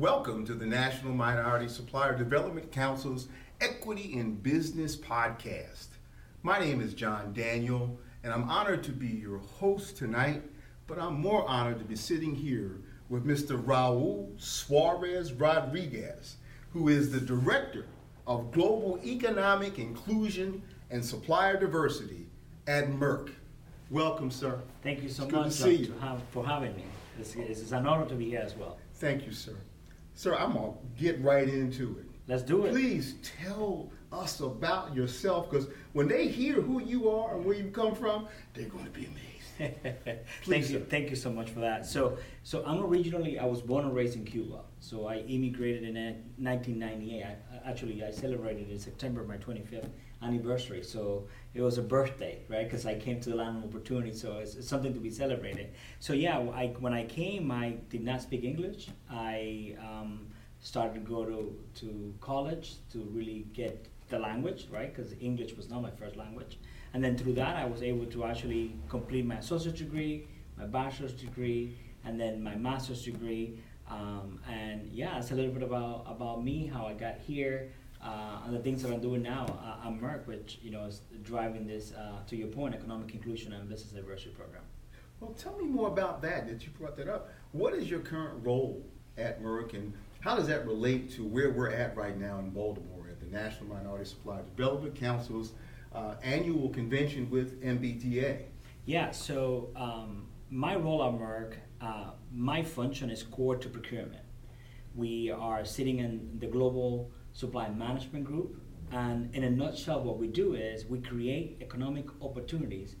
Welcome to the National Minority Supplier Development Council's Equity in Business podcast. My name is John Daniel, and I'm honored to be your host tonight, but I'm more honored to be sitting here with Mr. Raul Suarez Rodriguez, who is the Director of Global Economic Inclusion and Supplier Diversity at Merck. Welcome, sir. Thank you so It's much see uh, have, for having me. It's, it's an honor to be here as well. Thank you, sir. Sir, I'm going to get right into it. Let's do it. Please tell us about yourself because when they hear who you are and where you come from, they're going to be amazed. thank Please, you, sir. thank you so much for that. So, so I'm originally I was born and raised in Cuba. So I immigrated in uh, 1998. I, I- actually, I celebrated in September my 25th anniversary. So it was a birthday, right? Because I came to the land of opportunity. So it's, it's something to be celebrated. So yeah, I, when I came, I did not speak English. I um, started to go to, to college to really get the language, right? Because English was not my first language. And then through that, I was able to actually complete my associate degree, my bachelor's degree, and then my master's degree. Um, and yeah, it's a little bit about, about me, how I got here, uh, and the things that I'm doing now uh, at Merck, which you know is driving this, uh, to your point, economic inclusion and business diversity program. Well, tell me more about that, that you brought that up. What is your current role at Merck and how does that relate to where we're at right now in Baltimore at the National Minority Supplier Development Council's uh, annual convention with MBTA? Yeah, so um, my role at Merck, uh, my function is core to procurement. We are sitting in the global supply management group, and in a nutshell, what we do is we create economic opportunities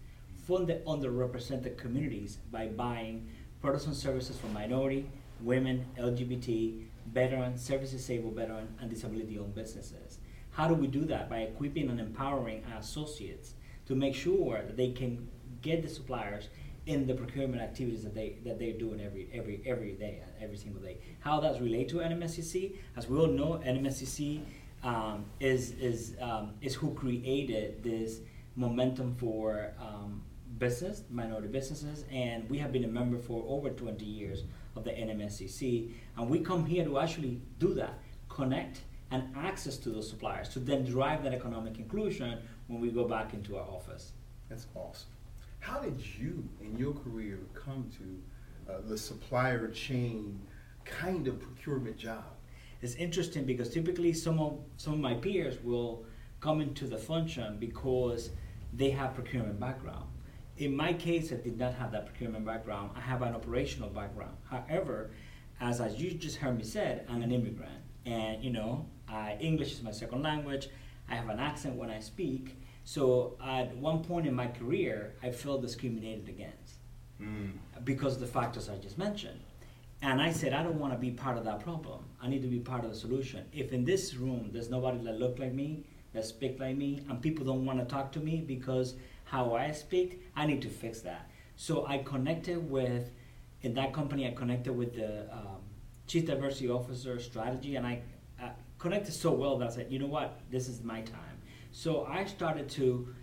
for the underrepresented communities by buying products and services for minority, women, LGBT, veteran, service disabled veteran, and disability owned businesses. How do we do that? By equipping and empowering our associates to make sure that they can get the suppliers in the procurement activities that they that they're doing every every every day every single day. How that's relate to NMSDC? As we all know, NMSDC um, is is um, is who created this momentum for um, business minority businesses, and we have been a member for over 20 years of the NMSDC, and we come here to actually do that, connect and access to those suppliers to then drive that economic inclusion when we go back into our office. That's awesome. How did you, in your career, come to uh, the supplier chain kind of procurement job? It's interesting because typically some of some of my peers will come into the function because they have procurement background. In my case, I did not have that procurement background. I have an operational background. However, as as you just heard me said, I'm an immigrant, and you know, I, English is my second language. I have an accent when I speak. So at one point in my career, I felt discriminated against Mm. because of the factors I just mentioned. And I said, I don't want to be part of that problem. I need to be part of the solution. If in this room there's nobody that look like me, that speak like me, and people don't want to talk to me because how I speak, I need to fix that. So I connected with, in that company, I connected with the um, chief diversity officer strategy, and I uh, connected so well that I said, you know what, this is my time. So I started to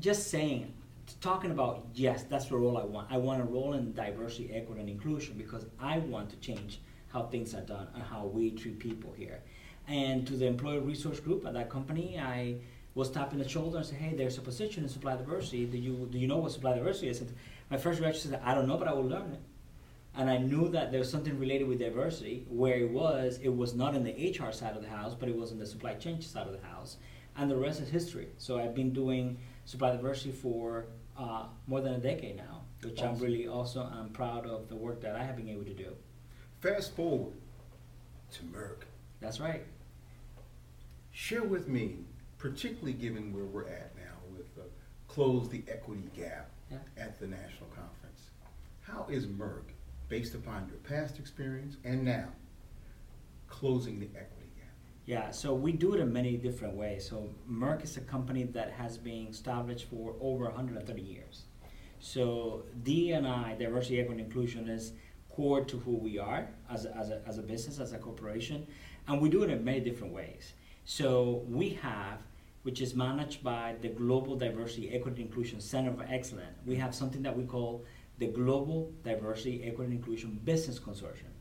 just saying, talking about yes, that's the role I want. I want a role in diversity, equity, and inclusion because I want to change how things are done and how we treat people here. And to the employee resource group at that company, I was tapping the shoulder and said, "Hey, there's a position in supply diversity. Do you do you know what supply diversity is?" And my first reaction said, "I don't know, but I will learn it." And I knew that there was something related with diversity. Where it was, it was not in the HR side of the house, but it was in the supply chain side of the house. And the rest is history. So I've been doing supply diversity for uh, more than a decade now, which I'm really also I'm proud of the work that I have been able to do. Fast forward to Merck. That's right. Share with me, particularly given where we're at now with uh, Close the Equity Gap Yeah. at the National Conference. How is Merck, based upon your past experience and now, closing the equity gap? Yeah, so we do it in many different ways. So Merck is a company that has been established for over 130 years. So D&I, diversity, equity, and inclusion, is core to who we are as a, as, a, as a business, as a corporation, and we do it in many different ways. So we have, which is managed by the Global Diversity, Equity, and Inclusion Center of Excellence. We have something that we call the Global Diversity, Equity, and Inclusion Business Consortium.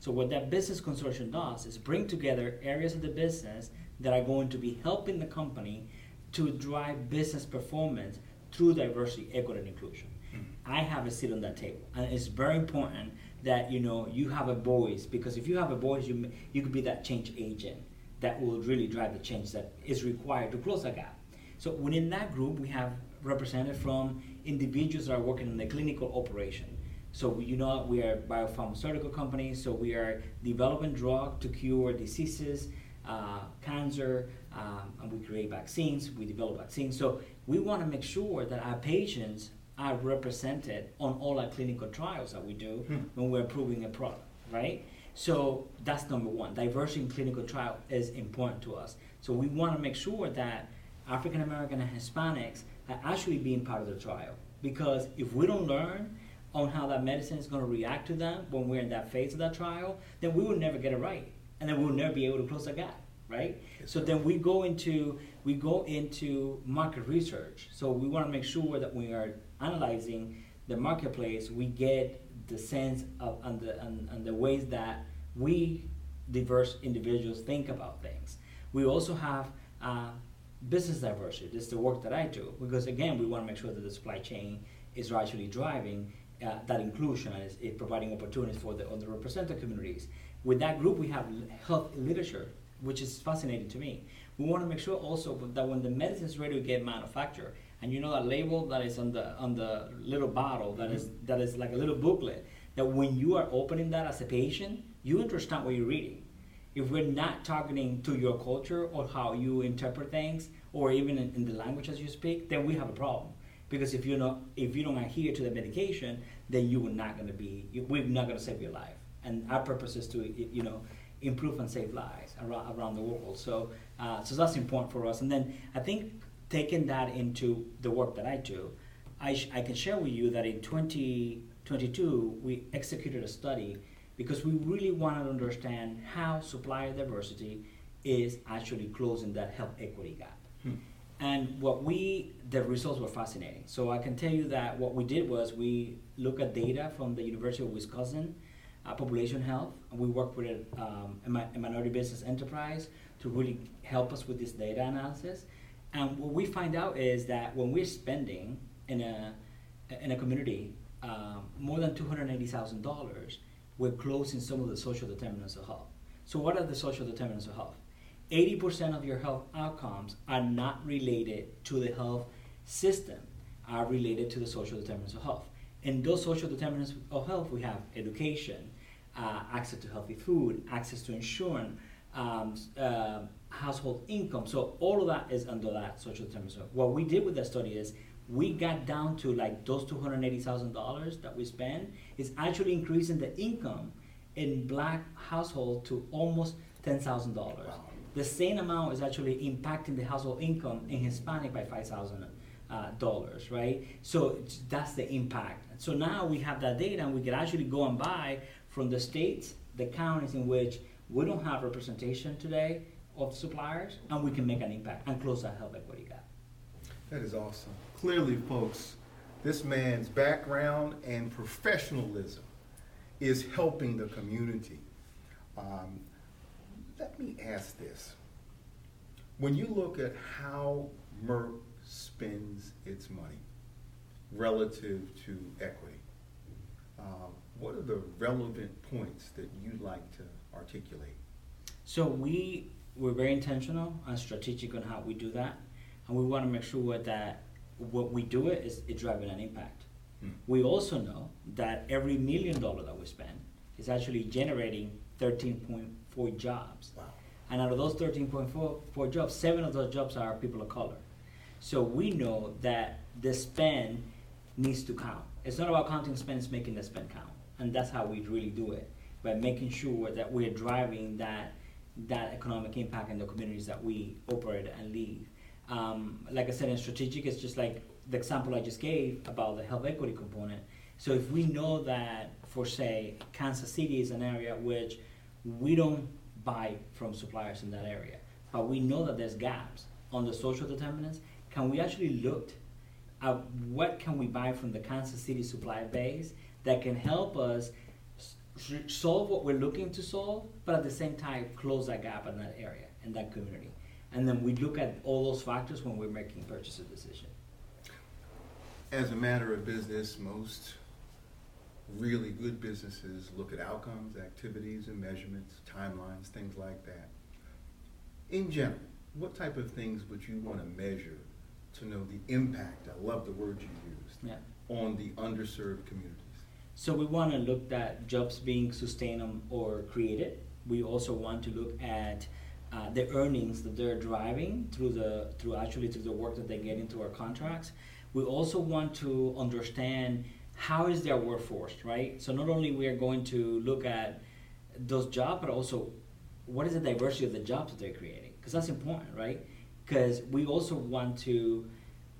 So what that business consortium does is bring together areas of the business that are going to be helping the company to drive business performance through diversity, equity, and inclusion. Mm-hmm. I have a seat on that table, and it's very important that you know you have a voice because if you have a voice, you you could be that change agent that will really drive the change that is required to close that gap. So within that group, we have represented from individuals that are working in the clinical operation. So you know we are a biopharmaceutical company, so we are developing drug to cure diseases, uh, cancer, um, and we create vaccines, we develop vaccines. So we want to make sure that our patients are represented on all our clinical trials that we do hmm. when we're approving a product, right? So that's number one. Diversity in clinical trial is important to us. So we want to make sure that African American and Hispanics are actually being part of the trial. Because if we don't learn on how that medicine is going to react to them when we're in that phase of that trial, then we will never get it right. And then we'll never be able to close the gap, right? Yes, so then we go into we go into market research. So we want to make sure that we are analyzing the marketplace, we get the sense of and the and, and the ways that we diverse individuals think about things. We also have uh, business diversity. This is the work that I do because again, we want to make sure that the supply chain is actually driving uh, that inclusion and is, is, providing opportunities for the underrepresented communities. With that group, we have health literature, which is fascinating to me. We want to make sure also that when the medicine is ready to get manufactured, and you know that label that is on the on the little bottle that mm-hmm. is that is like a little booklet, that when you are opening that as a patient, you understand what you're reading if we're not targeting to your culture or how you interpret things or even in, in the languages you speak, then we have a problem. Because if you know if you don't adhere to the medication, then you are not going to be we're not going to save your life. And our purpose is to you know improve and save lives around, around the world. So uh, so that's important for us. And then I think taking that into the work that I do, I, sh- I can share with you that in 2022 we executed a study because we really want to understand how supplier diversity is actually closing that health equity gap. Hmm. And what we, the results were fascinating. So I can tell you that what we did was we looked at data from the University of Wisconsin, uh, population health, and we worked with um, a, minority business enterprise to really help us with this data analysis. And what we find out is that when we're spending in a in a community um, more than two hundred eighty thousand dollars, we're closing some of the social determinants of health. So, what are the social determinants of health? 80% of your health outcomes are not related to the health system, are related to the social determinants of health. In those social determinants of health, we have education, uh, access to healthy food, access to insurance, um, uh, household income. So all of that is under that social determinants. So what we did with that study is we got down to like those $280,000 that we spend is actually increasing the income in black household to almost $10,000. Wow. The same amount is actually impacting the household income in Hispanic by 5,000. Uh, dollars, right? So that's the impact. So now we have that data, and we can actually go and buy from the states, the counties in which we don't have representation today of suppliers, and we can make an impact and close that health equity gap. That is awesome clearly, folks, this man's background and professionalism is helping the community. Um, let me ask this. When you look at how Merck spends its money relative to equity, uh, what are the relevant points that you'd like to articulate? So we we're very intentional and strategic on how we do that, and we want to make sure that what we do it is it's driving an impact. Hmm. We also know that every million dollar that we spend is actually generating 13.4 jobs. Wow. And out of those 13.4 jobs, seven of those jobs are people of color. So we know that the spend needs to count. It's not about counting spend, it's making the spend count. And that's how we really do it, by making sure that we're driving that, that economic impact in the communities that we operate and live. Um, like I said, in strategic, it's just like the example I just gave about the health equity component. So if we know that, for say, Kansas City is an area which we don't buy from suppliers in that area, but we know that there's gaps on the social determinants, can we actually look at what can we buy from the Kansas City supply base that can help us solve what we're looking to solve, but at the same time close that gap in that area in that community. And then we look at all those factors when we're making purchase decision. As a matter of business, most really good businesses look at outcomes, activities, and measurements, timelines, things like that. In general, what type of things would you want to measure to know the impact? I love the word you used Yeah. on the underserved communities. So we want to look at jobs being sustained or created. We also want to look at uh, the earnings that they're driving through the through actually through the work that they get into our contracts. We also want to understand how is their workforce, right? So not only we are going to look at those jobs, but also what is the diversity of the jobs that they're creating? Because that's important, right? Because we also want to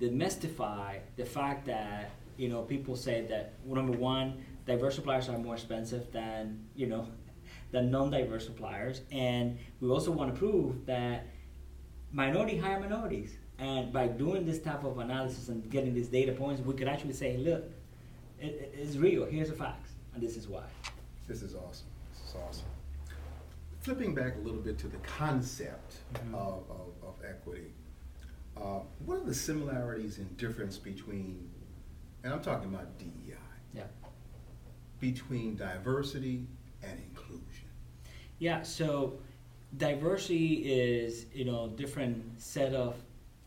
demystify the fact that you know people say that number one, diverse suppliers are more expensive than you know than non-diverse suppliers, and we also want to prove that minority hire minorities. And by doing this type of analysis and getting these data points, we could actually say, look, it, it- it's real. Here's the facts, and this is why. This is awesome. This is awesome. Flipping back a little bit to the concept Mhm. of, of, of equity, uh, what are the similarities and difference between, and I'm talking about DEI, Yeah. between diversity and inclusion? Yeah, so diversity is, you know, different set of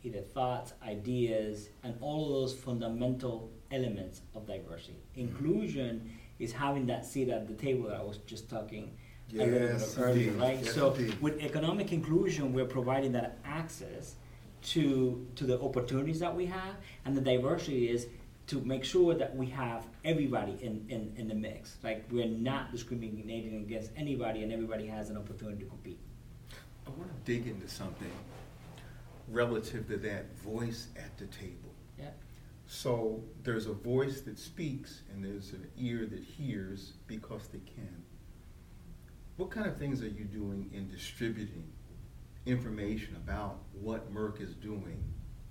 either thoughts, ideas, and all of those fundamental elements of diversity. Mm-hmm. Inclusion is having that seat at the table that I was just talking a little bit of earlier, indeed. right? Yes, so indeed. with economic inclusion, we're providing that access to to the opportunities that we have, and the diversity is to make sure that we have everybody in, in, in the mix. Like we're not discriminating against anybody, and everybody has an opportunity to compete. I want to dig into something relative to that voice at the table. Yeah. So there's a voice that speaks and there's an ear that hears because they can. What kind of things are you doing in distributing information about what Merck is doing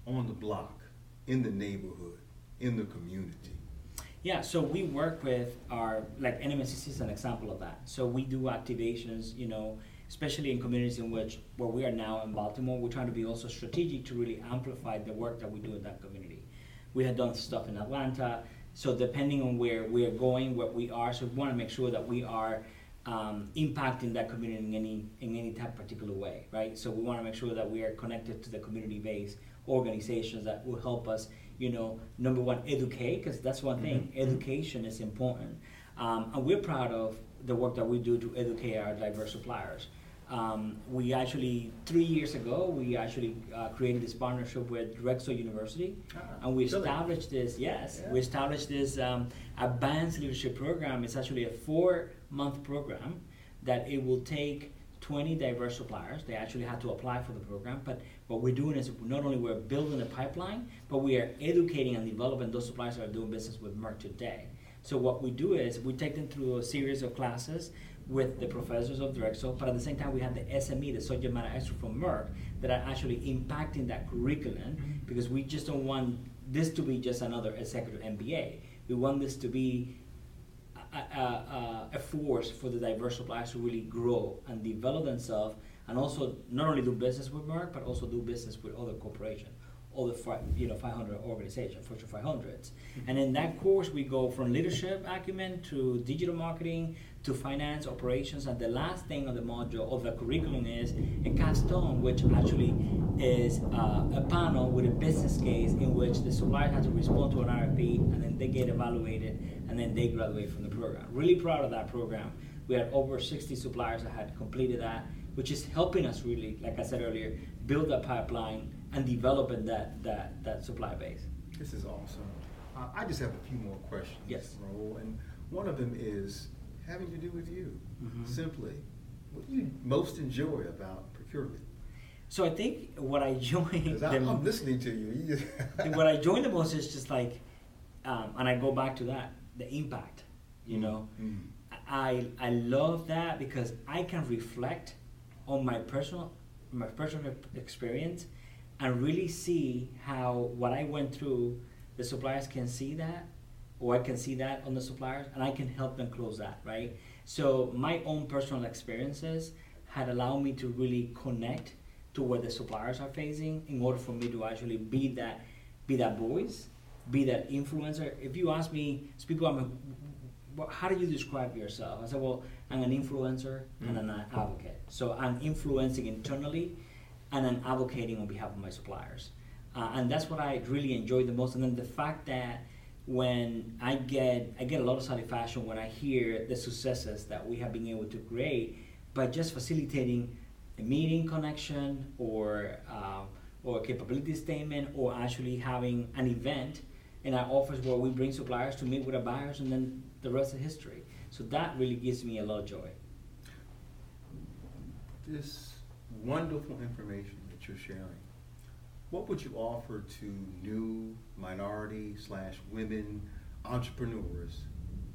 on the block, in the neighborhood, in the community? Yeah, so we work with our like NMSDC is an example of that. So we do activations, you know, especially in communities in which where we are now in Baltimore. We're trying to be also strategic to really amplify the work that we do in that community. We had done stuff in Atlanta. So depending on where we are going, what we are, so we want to make sure that we are um, impacting that community in any in any type particular way, right? So we want to make sure that we are connected to the community-based organizations that will help us, you know, number one, educate because that's one thing. Mhm. Education is important, um, and we're proud of the work that we do to educate our diverse suppliers. Um, we actually three years ago we actually uh, created this partnership with Drexel University, Ah, and we really? established this. Yes, Yeah. we established this um, advanced leadership program. It's actually a four-month program that it will take 20 diverse suppliers. They actually had to apply for the program, but what we're doing is not only we're building a pipeline, but we are educating and developing those suppliers that are doing business with Merck today. So what we do is we take them through a series of classes with the professors of Drexel, but at the same time we have the SME, the subject matter expert from Merck, that are actually impacting that curriculum mm-hmm. because we just don't want this to be just another executive MBA. We want this to be a, a, a, a force for the diverse suppliers to really grow and develop themselves and also not only do business with Merck, but also do business with other corporations, other fi- you know 500 organizations, Fortune 500s. Mm-hmm. And in that course, we go from leadership acumen to digital marketing to finance operations. And the last thing on the module of the curriculum is a capstone, which actually is uh, a panel with a business case in which the supplier has to respond to an RFP and then they get evaluated and then they graduate from the program. Really proud of that program. We had over 60 suppliers that had completed that, which is helping us really, like I said earlier, build that pipeline and developing that, that, that supply base. This is awesome. Uh, I just have a few more questions, Yes. Raul, and one of them is having to do with you. Mhm. Simply, what do you most enjoy about procurement? So I think what I enjoy 'Cause I, the- I'm listening to you. you just And what I join the most is just like, um, and I go back to that, the impact. You know, Mm. I I love that because I can reflect on my personal my personal experience and really see how what I went through, the suppliers can see that or I can see that on the suppliers, and I can help them close that, right? So my own personal experiences had allowed me to really connect to what the suppliers are facing in order for me to actually be that be that voice, be that influencer. If you ask me, speak about how do you describe yourself? I said, well, I'm an influencer and an Mm. advocate. So I'm influencing internally and I'm advocating on behalf of my suppliers. Uh, and that's what I really enjoy the most. And then the fact that when I get I get a lot of satisfaction when I hear the successes that we have been able to create by just facilitating a meeting connection or uh, or a capability statement or actually having an event in our office where we bring suppliers to meet with our buyers and then the rest is history. So that really gives me a lot of joy. This wonderful information that you're sharing, what would you offer to new minority slash women entrepreneurs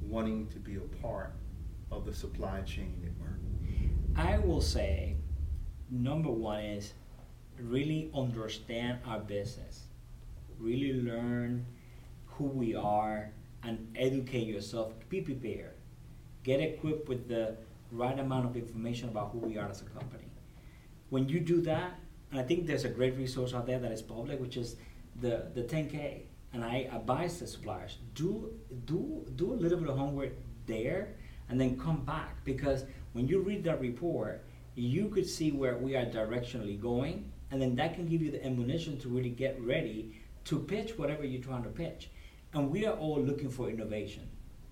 wanting to be a part of the supply chain network? I will say, number one is really understand our business, really learn who we are, and educate yourself. Be prepared. Get equipped with the right amount of information about who we are as a company. When you do that, and I think there's a great resource out there that is public, which is the, the 10K. And I advise the suppliers do do do a little bit of homework there, and then come back because when you read that report, you could see where we are directionally going, and then that can give you the ammunition to really get ready to pitch whatever you're trying to pitch. And we are all looking for innovation,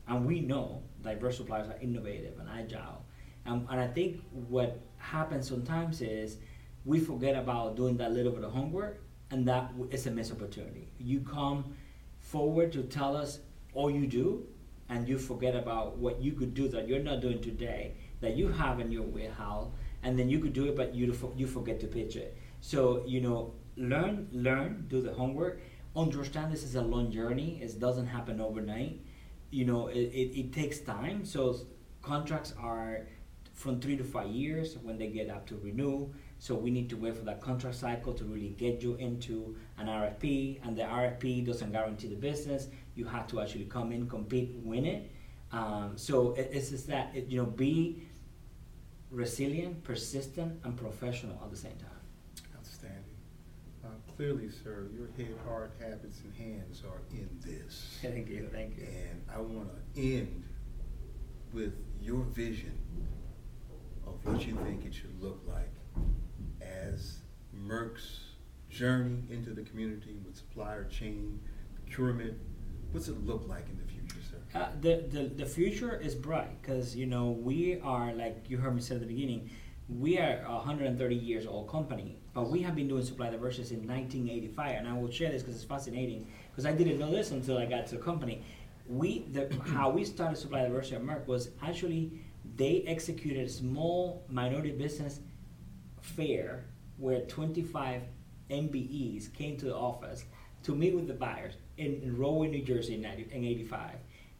and we know diverse suppliers are innovative and agile. And, and I think what happens sometimes is we forget about doing that little bit of homework, and that w- a missed opportunity. You come forward to tell us all you do, and you forget about what you could do that you're not doing today, that you have in your warehouse, and then you could do it, but you you forget to pitch it. So you know, learn, learn, do the homework. Understand this is a long journey. It doesn't happen overnight. You know, it, it, it takes time. So contracts are from three to five years when they get up to renew. So we need to wait for that contract cycle to really get you into an RFP, and the RFP doesn't guarantee the business. You have to actually come in, compete, win it. Um, so it, it's just that it, you know, be resilient, persistent, and professional at the same time. Outstanding. Uh, clearly, sir, your head, heart, habits, and hands are in this. Thank you, thank you. And I want to end with your vision of what you think it should look like Merck's journey into the community with supplier chain procurement. What's it look like in the future, sir? Uh, the, the the future is bright because you know we are like you heard me say at the beginning, we are a 130 years old company, but we have been doing supply diversity since 1985, and I will share this because it's fascinating because I didn't know this until I got to the company. We the how we started supply diversity at Merck was actually they executed a small minority business fair where 25 MBEs came to the office to meet with the buyers in, in Rahway, New Jersey in, 90, in 85.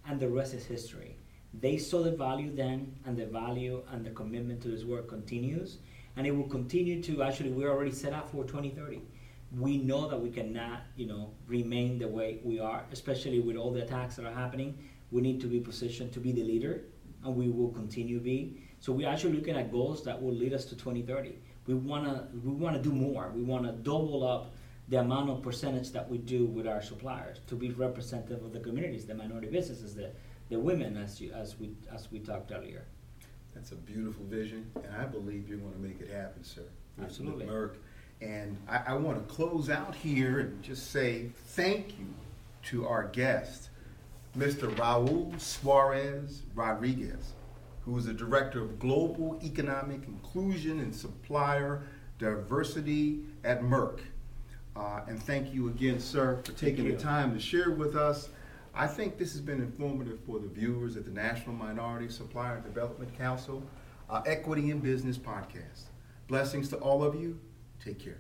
And the rest is history. They saw the value then, and the value and the commitment to this work continues. And it will continue to actually, we're already set up for 2030. We know that we cannot, you know, remain the way we are, especially with all the attacks that are happening. We need to be positioned to be the leader, and we will continue to be. So we're actually looking at goals that will lead us to 2030 we want to we want to do more. We want to double up the amount of percentage that we do with our suppliers to be representative of the communities, the minority businesses, the the women, as you, as we as we talked earlier. That's a beautiful vision, and I believe you're going to make it happen, sir. Absolutely. Merck. And I, I want to close out here and just say thank you to our guest, Mr. Raul Suarez Rodriguez, who is the Director of Global Economic Inclusion and Supplier Diversity at Merck. Uh, and thank you again, sir, for taking the time to share with us. I think this has been informative for the viewers at the National Minority Supplier Development Council, uh, Equity in Business podcast. Blessings to all of you. Take care.